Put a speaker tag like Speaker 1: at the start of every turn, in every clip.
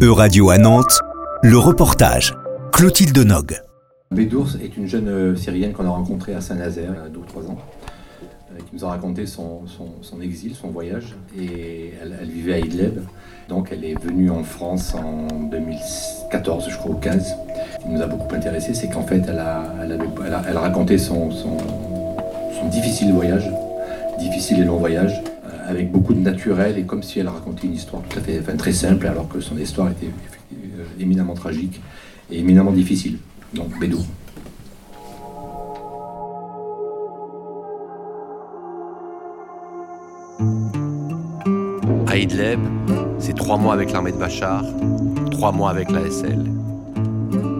Speaker 1: E-Radio à Nantes, le reportage. Clotilde Nog.
Speaker 2: Bédours est une jeune euh, Syrienne qu'on a rencontrée à Saint-Nazaire il y a 2 ou 3 ans, euh, qui nous a raconté son, exil, son voyage. Et elle, vivait à Idlib. Donc elle est venue en France en 2014, je crois, au 15. Ce qui nous a beaucoup intéressé, c'est qu'en fait, elle a, raconté son, son- difficile voyage, difficile et long voyage, avec beaucoup de naturel et comme si elle racontait une histoire tout à fait enfin, très simple, alors que son histoire était euh, éminemment tragique et éminemment difficile. Donc Bédour.
Speaker 3: À Idlib, c'est trois mois avec l'armée de Bachar, trois mois avec la SL.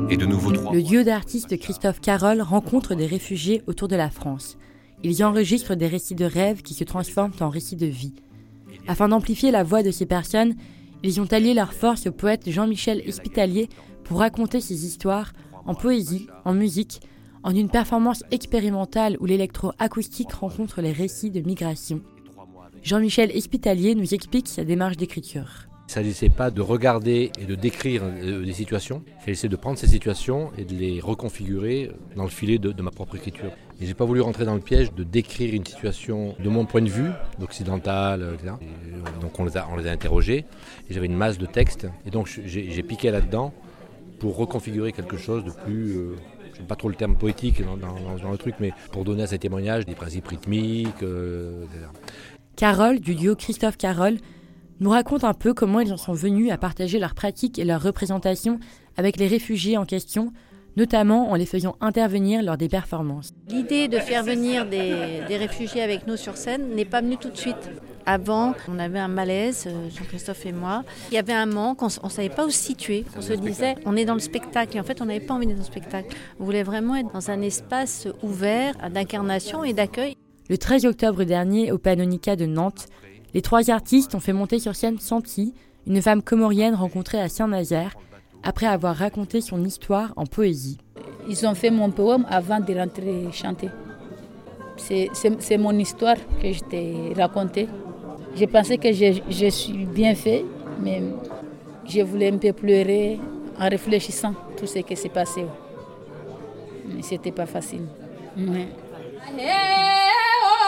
Speaker 3: Et de nouveau trois
Speaker 4: Le
Speaker 3: mois.
Speaker 4: duo d'artistes Christophe Carole rencontre des réfugiés autour de la France. Ils y enregistrent des récits de rêves qui se transforment en récits de vie. Afin d'amplifier la voix de ces personnes, ils ont allié leur force au poète Jean-Michel Espitalier pour raconter ces histoires en poésie, en musique, en une performance expérimentale où l'électroacoustique rencontre les récits de migration. Jean-Michel Espitalier nous explique sa démarche d'écriture.
Speaker 5: Il ne s'agissait pas de regarder et de décrire euh, des situations, il s'agissait de prendre ces situations et de les reconfigurer dans le filet de ma propre écriture. Et j'ai pas voulu rentrer dans le piège de décrire une situation de mon point de vue, d'occidental, euh, etc. Et, euh, donc on les, a, interrogés, et j'avais une masse de textes, et donc j'ai piqué là-dedans pour reconfigurer quelque chose de plus... euh, je pas trop le terme poétique dans, de truc, mais pour donner à ces témoignages des principes rythmiques, euh, etc.
Speaker 4: Carole, du duo Christophe Carole, nous raconte un peu comment ils en sont venus à partager leurs pratiques et leurs représentations avec les réfugiés en question, notamment en les faisant intervenir lors des performances.
Speaker 6: L'idée de faire venir des, des réfugiés avec nous sur scène n'est pas venue tout de suite. Avant, on avait un malaise, euh, Jean-Christophe et moi. Il y avait un manque, on ne savait pas où se situer. On se disait, on est dans le spectacle. Et en fait, on n'avait pas envie d'être dans le spectacle. On voulait vraiment être dans un espace ouvert d'incarnation et d'accueil.
Speaker 4: Le 13 octobre dernier, au Panonica de Nantes, les trois artistes ont fait monter sur scène Santi, une femme comorienne rencontrée à Saint-Nazaire, après avoir raconté son histoire en poésie.
Speaker 7: Ils ont fait mon poème avant de rentrer chanter. C'est- mon histoire que je t'ai racontée. Je pensais que je, je suis bien fait, mais je voulais un peu pleurer en réfléchissant tout ce qui s'est passé. Mais c'était pas facile. Ouais.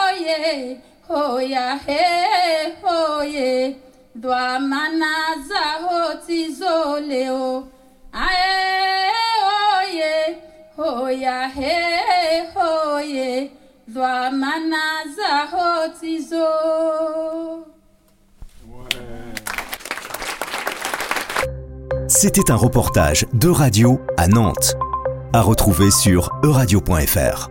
Speaker 8: oye, oya he, oye, dwa manaza
Speaker 1: C'était un reportage de radio à Nantes. À retrouver sur euradio.fr.